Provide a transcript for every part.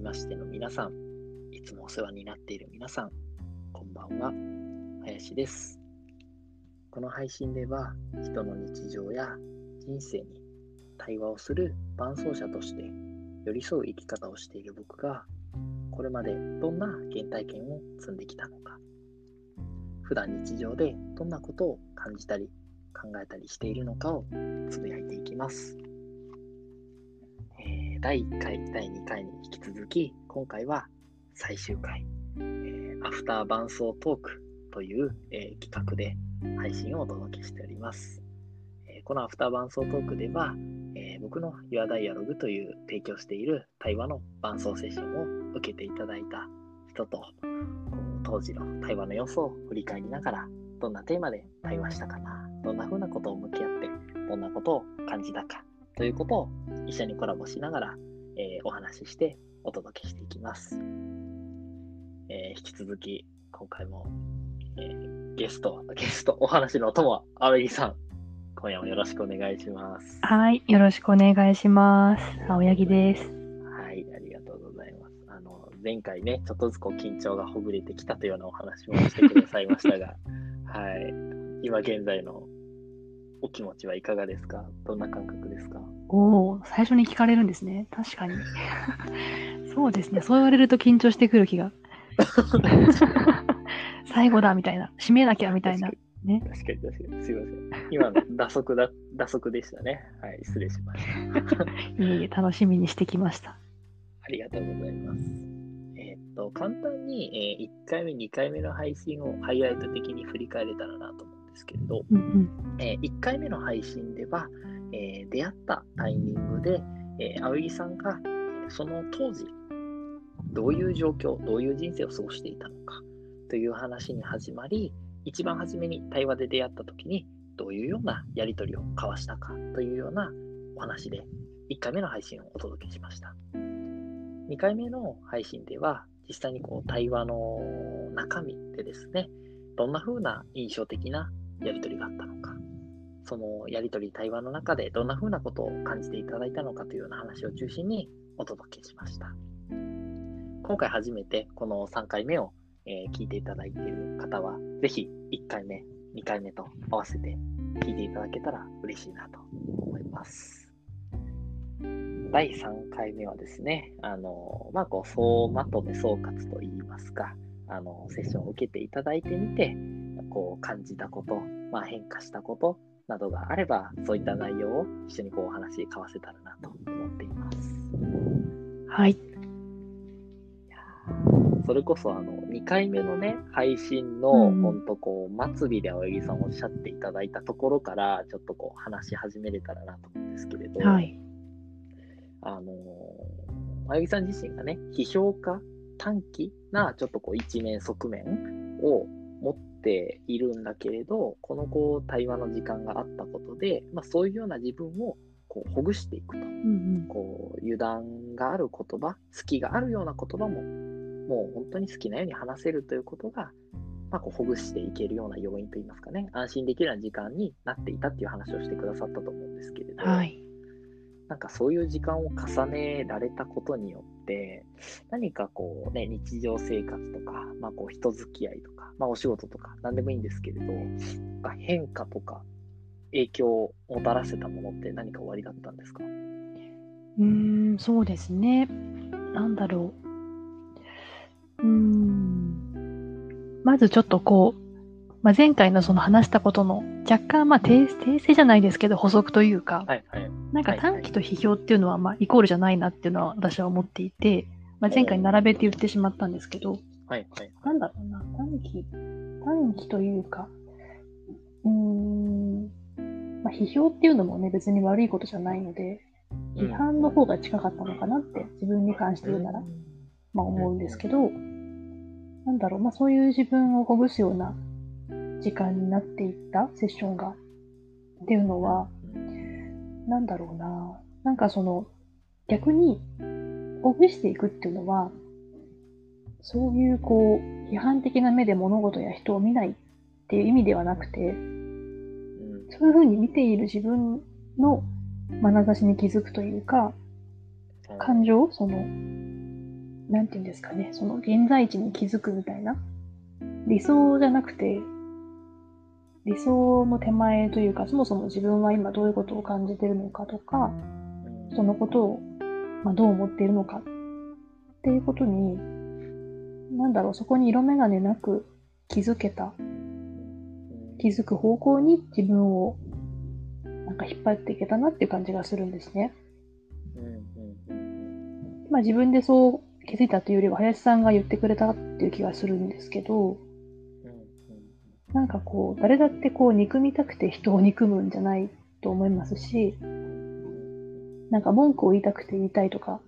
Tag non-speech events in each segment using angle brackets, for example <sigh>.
ましての皆さん、いつもお世話になっている皆さん、こんばんは、林です。この配信では、人の日常や人生に対話をする伴走者として寄り添う生き方をしている僕が、これまでどんな原体験を積んできたのか、普段日常でどんなことを感じたり考えたりしているのかをつぶやいていきます。第1回、第2回に引き続き、今回は最終回、えー、アフター伴奏トークという、えー、企画で配信をお届けしております。えこのアフター伴奏トークでは、え僕の Your Dialogue という提供している対話の伴奏セッションを受けていただいた人と、当時の対話の様子を振り返りながら、どんなテーマで対話したかな、どんな風なことを向き合って、どんなことを感じたかということを一緒にコラボしながら、えー、お話ししてお届けしていきます。えー、引き続き、今回も、えー、ゲスト、ゲスト、お話の友、青柳さん、今夜もよろしくお願いします。はい、よろしくお願いします。青柳です。はい、ありがとうございます。あの、前回ね、ちょっとずつこう緊張がほぐれてきたというようなお話もしてくださいましたが、<laughs> はい、今現在のお気持ちはいかがですか？どんな感覚ですか？おお、最初に聞かれるんですね。確かに。<laughs> そうですね。そう言われると緊張してくる気が。<laughs> 最後だみたいな。締めなきゃみたいな。ね。確かに確かに。すいません。今の打足だ、打足でしたね。はい、失礼しました。<laughs> いえいえ、楽しみにしてきました。ありがとうございます。えー、っと、簡単に、えー、1回目、2回目の配信をハイライト的に振り返れたらなと思うんですけれど、うんうん、えー、1回目の配信では、え出会ったタイミングで、え青柳さんがその当時、どういう状況、どういう人生を過ごしていたのかという話に始まり、一番初めに対話で出会った時に、どういうようなやり取りを交わしたかというようなお話で、1回目の配信をお届けしました。2回目の配信では、実際にこう対話の中身でですね、どんな風な印象的なやり取りがあったのか、そのやり取り、対話の中でどんな風なことを感じていただいたのかというような話を中心にお届けしました。今回初めてこの3回目を、え、聞いていただいている方は、ぜひ1回目、2回目と合わせて聞いていただけたら嬉しいなと思います。第3回目はですね、あの、まあ、こう、総まとめ総括といいますか、あの、セッションを受けていただいてみて、こう、感じたこと、まあ、変化したこと、などがあれば、そういった内容を一緒にこうお話交わせたらなと思っています。はい。それこそあの2回目のね、配信の、うん、ほんとこう、末尾で青柳さんおっしゃっていただいたところから、ちょっとこう話し始めれたらなと思うんですけれど、はい、あの青柳さん自身がね、批評家、短期なちょっとこう一面側面を持っているんだけれど、このこう対話の時間があったことで、まあ、そういうような自分をこうほぐしていくと、うんうん、こう油断がある言葉、隙があるような言葉も、もう本当に好きなように話せるということが、まあ、こうほぐしていけるような要因といいますかね、安心できるような時間になっていたっていう話をしてくださったと思うんですけれど、はい、なんかそういう時間を重ねられたことによって、何かこうね、日常生活とか、まあこう人付き合いとか、まあお仕事とか、何でもいいんですけれど、変化とか影響をもたらせたものって何か終わりだったんですか？うん、そうですね。なんだろう。うん。まずちょっとこう、まあ、前回のその話したことの若干まあ訂正じゃないですけど補足というか、はいはい、なんか短期と批評っていうのはまあイコールじゃないなっていうのは私は思っていて、まあ、前回並べて言ってしまったんですけど、はいはい、なんだろうな、短期、短期というか、うーん、まあ、批評っていうのもね、別に悪いことじゃないので、批判の方が近かったのかなって自分に関して言うなら、まあ思うんですけど、なんだろう、まあそういう自分をほぐすような時間になっていったセッションが、っていうのは、なんだろうな。なんかその、逆に、ほぐしていくっていうのは、そういうこう、批判的な目で物事や人を見ないっていう意味ではなくて、そういうふうに見ている自分の眼差しに気づくというか、感情その、なんていうんですかね、その現在地に気づくみたいな。理想じゃなくて、理想の手前というか、そもそも自分は今どういうことを感じてるのかとか、そのことを、まあ、どう思っているのかっていうことに、なんだろう、そこに色眼鏡なく気づけた、気づく方向に自分をなんか引っ張っていけたなっていう感じがするんですね。まあ自分でそう気づいたというよりは、林さんが言ってくれたっていう気がするんですけど、なんかこう、誰だってこう、憎みたくて人を憎むんじゃないと思いますし、なんか文句を言いたくて言いたいとか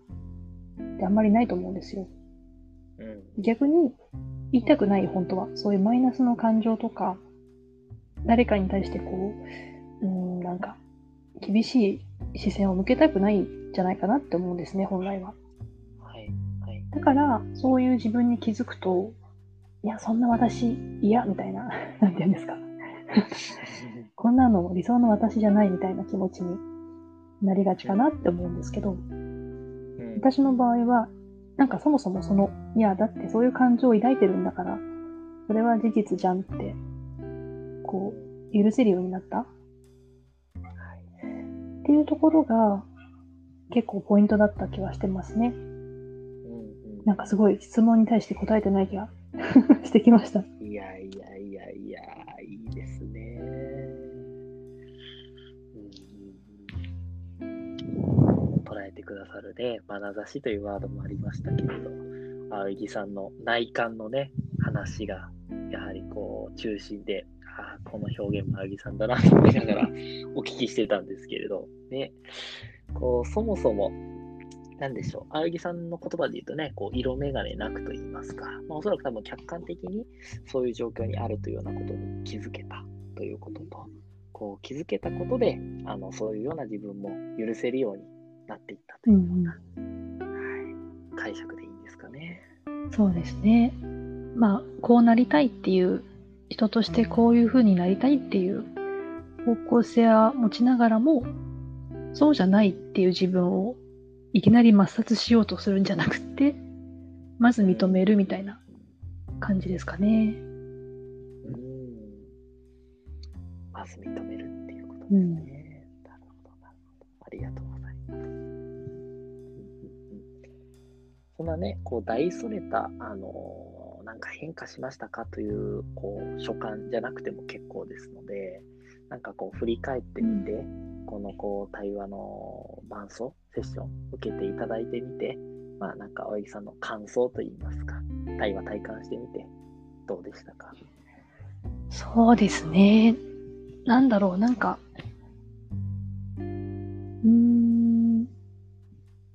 ってあんまりないと思うんですよ。逆に、言いたくない、本当は。そういうマイナスの感情とか、誰かに対してこう、うん、なんか、厳しい視線を向けたくないんじゃないかなって思うんですね、本来は。だから、そういう自分に気づくと、いや、そんな私嫌みたいな、<laughs> なんて言うんですか。<laughs> こんなの理想の私じゃないみたいな気持ちになりがちかなって思うんですけど、私の場合は、なんかそもそもその、いや、だってそういう感情を抱いてるんだから、それは事実じゃんって、こう、許せるようになった。っていうところが、結構ポイントだった気はしてますね。なんかすごい質問に対して答えてない気が <laughs> してきました。いやいやいやいや、いいですね。うん、捉えてくださるね、眼差しというワードもありましたけれど、青木さんの内観のね、話が、やはりこう、中心で、あこの表現も青木さんだなと思いながらお聞きしてたんですけれど、ね、こう、そもそも、なんでしょう、青木さんの言葉で言うとね、こう色眼鏡なくと言いますか、まあ、おそらく多分客観的にそういう状況にあるというようなことに気づけたということと、こう気づけたことで、あのそういうような自分も許せるようになっていったというような、うん、はい、解釈でいいんですかね。そうですね。まあ、こうなりたいっていう、人としてこういうふうになりたいっていう方向性は持ちながらも、そうじゃないっていう自分をいきなり抹殺しようとするんじゃなくて、まず認めるみたいな感じですかね。うん。まず認めるっていうことですね。うん、なるほど、なるほど。ありがとうございます。そんなね、こう、大それた、あのー、なんか変化しましたかという、こう、所感じゃなくても結構ですので、なんかこう、振り返ってみて、うんこのこう対話の伴奏セッション受けていただいてみて、まあなんか青柳さんの感想といいますか、対話体感してみてどうでしたか？そうですね。なんだろう、なんか、うーん、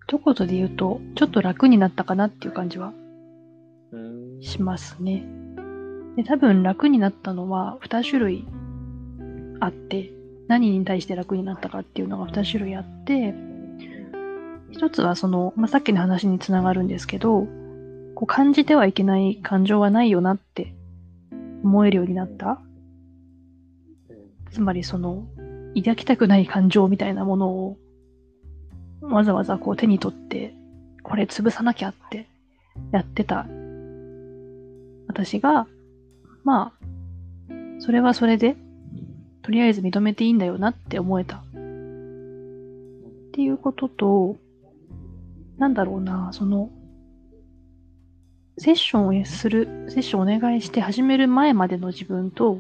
一言で言うと、ちょっと楽になったかなっていう感じはしますね。で、多分楽になったのは2種類あって、何に対して楽になったかっていうのが2種類あって、一つはその、まあ、さっきの話につながるんですけど、こう感じてはいけない感情はないよなって思えるようになった。つまりその、抱きたくない感情みたいなものを、わざわざこう手に取って、これ潰さなきゃってやってた私が、まあ、それはそれでとりあえず認めていいんだよなって思えた。っていうことと、なんだろうな、その、セッションをする、セッションお願いして始める前までの自分と、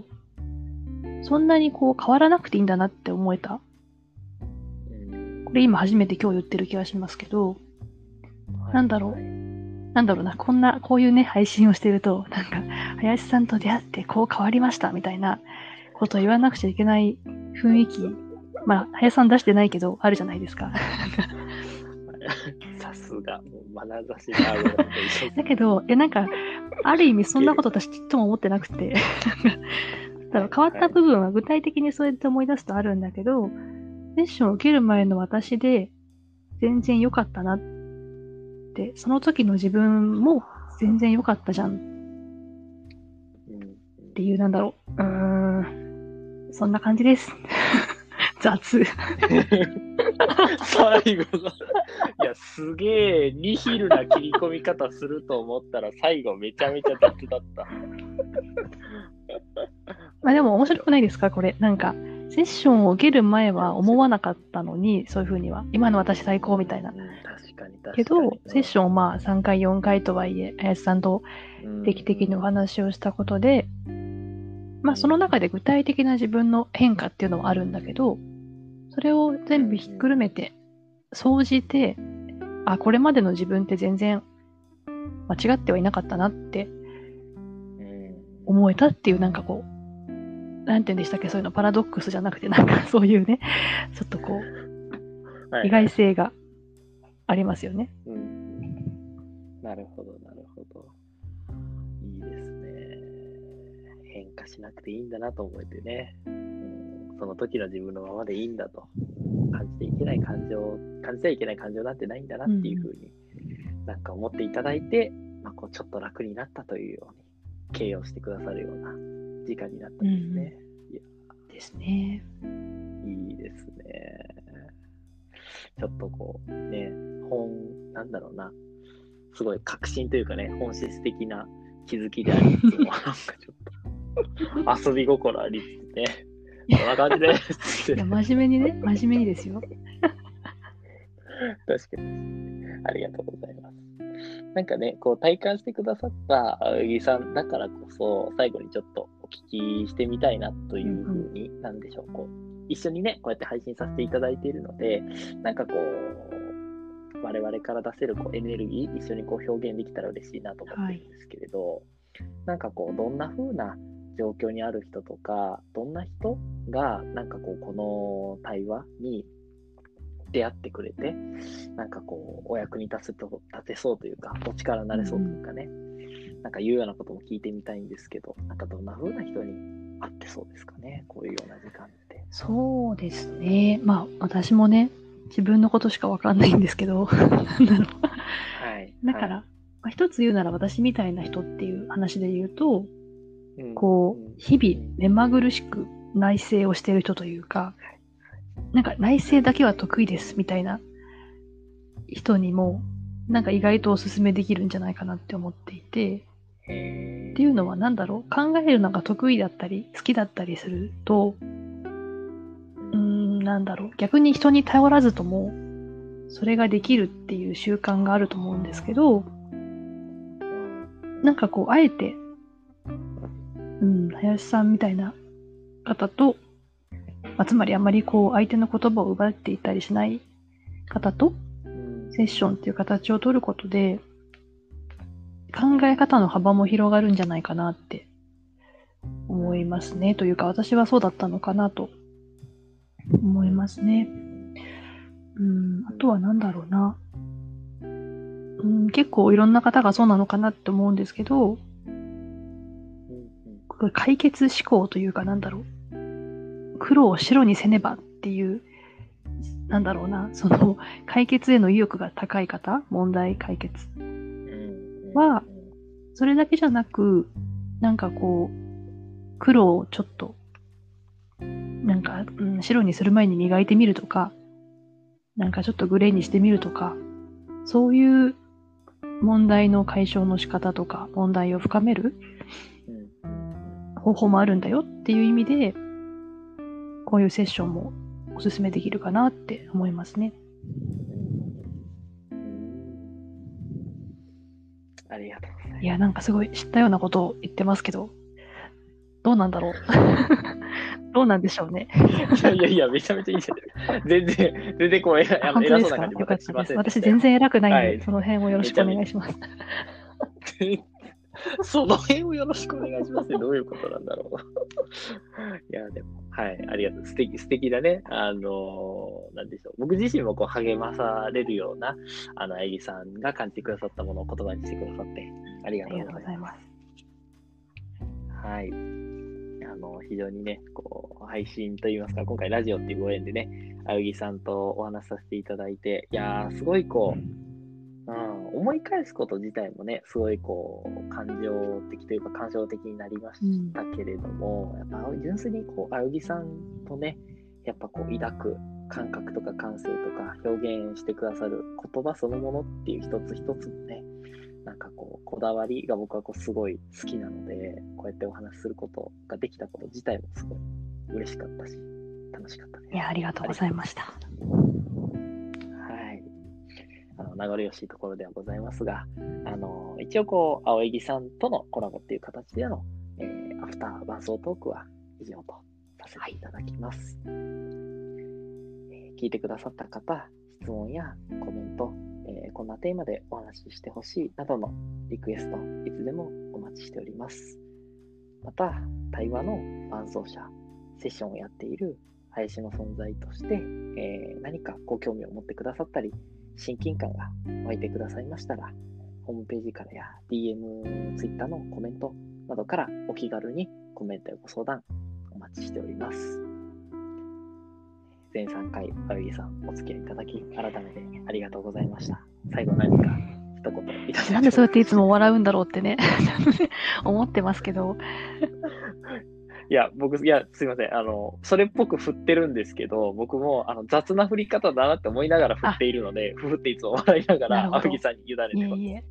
そんなにこう変わらなくていいんだなって思えた。これ今初めて今日言ってる気がしますけど、なんだろう。なんだろうな、こんな、こういうね、配信をしてると、なんか、林さんと出会ってこう変わりましたみたいなことを言わなくちゃいけない雰囲気、まあ、林さん出してないけど、あるじゃないですか。<laughs> さすが、眼差しがあるだけど、いや、なんか、ある意味そんなこと私ちっとも思ってなくて、<laughs> 変わった部分は具体的にそうやって思い出すとあるんだけど、セッションを受ける前の私で全然良かったなって、その時の自分も全然良かったじゃんっていう、なんだろう、うそんな感じです。<laughs> 雑。<laughs> 最後の、いや、すげえ、ニヒルな切り込み方すると思ったら、最後めちゃめちゃ雑だった。<laughs> まあでも面白くないですかこれ。なんか、セッションを受ける前は思わなかったのに、そういうふうには。今の私最高みたいな。確かに確かに。けど、セッションをまあ3回、4回とはいえ、林さんと定期的にお話をしたことで、まあその中で具体的な自分の変化っていうのはあるんだけど、それを全部ひっくるめて、総じて、あ、これまでの自分って全然間違ってはいなかったなって思えたっていうなんかこう、なんて言うんでしたっけ、そういうのパラドックスじゃなくて、なんかそういうね、ちょっとこう、意外性がありますよね。うん。なるほど、なるほど。化しなくていいんだなと思えてね。うん、その時の自分のままでいいんだと。感じていけない感情、感じちゃいけない感情なんてないんだなっていうふうに、なんか思っていただいて、まあ、こうちょっと楽になったというように形容してくださるような時間になったんですね。うん、いやですね。いいですね。ちょっとこう、ね、本、なんだろうな、すごい革新というかね、本質的な気づきでありつつも、なんかちょっと <laughs> 遊び心ありつつね、こんな感じです。いや、真面目にね、真面目にですよ。確かに。ありがとうございます。なんかね、こう体感してくださった青柳さんだからこそ、最後にちょっとお聞きしてみたいなというふうに、なんでしょう、こう、一緒にね、こうやって配信させていただいているので、なんかこう、我々から出せるこうエネルギー、一緒にこう表現できたら嬉しいなと思ってるんですけれど、はい、なんかこう、どんな風な状況にある人とか、どんな人が、なんかこう、この対話に出会ってくれて、なんかこう、お役に立つと、立てそうというか、お力になれそうというかね、うん、なんか言うようなことも聞いてみたいんですけど、なんかどんな風な人に会ってそうですかね、こういうような時間って。そうですね。まあ、私もね、自分のことしかわかんないんですけど、なんだろう。はい。<laughs> だから、はい、まあ、一つ言うなら私みたいな人っていう話で言うと、うん、こう、日々目まぐるしく内省をしている人というか、なんか内政だけは得意ですみたいな人にも、なんか意外とおすすめできるんじゃないかなって思っていて、っていうのは何だろう？考えるのが得意だったり好きだったりすると、うーん、なんだろう？逆に人に頼らずとも、それができるっていう習慣があると思うんですけど、なんかこう、あえて、うん、林さんみたいな方とまあ、つまりあまりこう相手の言葉を奪っていたりしない方とセッションっていう形を取ることで考え方の幅も広がるんじゃないかなって思いますね。というか私はそうだったのかなと思いますね。うん、あとは何だろうな。うん、結構いろんな方がそうなのかなって思うんですけど、解決思考というかなんだろう。黒を白にせねばっていう、なんだろうな、その解決への意欲が高い方、問題解決。は、それだけじゃなく、なんかこう、黒をちょっと、なんか、うん、白にする前に磨いてみるとか、なんかちょっとグレーにしてみるとか、そういう問題の解消の仕方とか、問題を深める方法もあるんだよっていう意味で、こういうセッションもおすすめできるかなって思いますね。ありがとうございます。いや、なんかすごい知ったようなことを言ってますけど、どうなんだろう？<laughs> どうなんでしょうね？いやいや、めちゃめちゃいいじゃない全然、全然こう、偉そうな感じしません、私全然偉くないんで、はい、その辺をよろしくお願いします。<laughs> その辺をよろしくお願いしますね。どういうことなんだろう。<laughs> いや、でも、はい、ありがとう。素敵、素敵だね。あのー、なんでしょう。僕自身もこう励まされるような、あの、えぎさんが感じてくださったものを言葉にしてくださって、ありがとうございます。はい。あの、非常にね、こう、配信といいますか、今回ラジオっていうご縁でね、あゆぎさんとお話しさせていただいて、いやー、すごいこう、うん、思い返すこと自体もね、すごいこう、感情的というか感情的になりましたけれども、うん、やっぱ純粋にこう、あゆぎさんとね、やっぱこう抱く感覚とか感性とか表現してくださる言葉そのものっていう一つ一つのね、なんかこう、こだわりが僕はこうすごい好きなので、こうやってお話しすることができたこと自体もすごい嬉しかったし、楽しかったです。いや、ありがとうございました。あの、名残惜しいところではございますが、あの、一応こう、青柳さんとのコラボっていう形での、えー、アフター伴奏トークは以上とさせていただきます。えー、聞いてくださった方、質問やコメント、えー、こんなテーマでお話ししてほしいなどのリクエスト、いつでもお待ちしております。また、対話の伴奏者、セッションをやっている林の存在として、えー、何かご興味を持ってくださったり、親近感が湧いてくださいましたら、ホームページからや DM、Twitter のコメントなどからお気軽にコメントやご相談お待ちしております。全3回、あゆぎさん、お付き合いいただき、改めてありがとうございました。最後何か一言いただなんでそうやっていつも笑うんだろうってね、<laughs> 思ってますけど。いや、僕、いや、すいません。あの、それっぽく振ってるんですけど、僕も、あの、雑な振り方だなって思いながら振っているので、ふふっていつも笑いながら、青木さんに委ねてます。いえいえ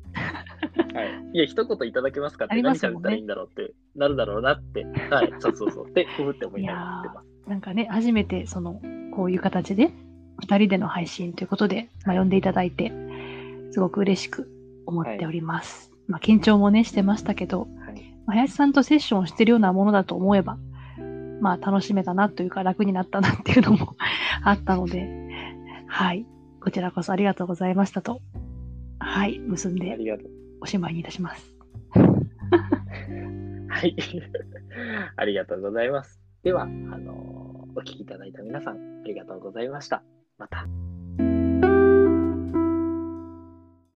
はい。いや、一言いただけますかって、ね、何喋ったらいいんだろうって、なるだろうなって、はい、そうそうそう。<laughs> で、ふふって思いながら振ってます。なんかね、初めて、その、こういう形で、二人での配信ということで、まあ、呼んでいただいて、すごく嬉しく思っております。はい、まあ、緊張もね、してましたけど、林さんとセッションをしてるようなものだと思えば、まあ楽しめたなというか楽になったなっていうのも <laughs> あったので、はい。こちらこそありがとうございましたと、はい。結んで、おしまいにいたします。<laughs> はい。ありがとうございます。では、あの、お聞きいただいた皆さん、ありがとうございました。また。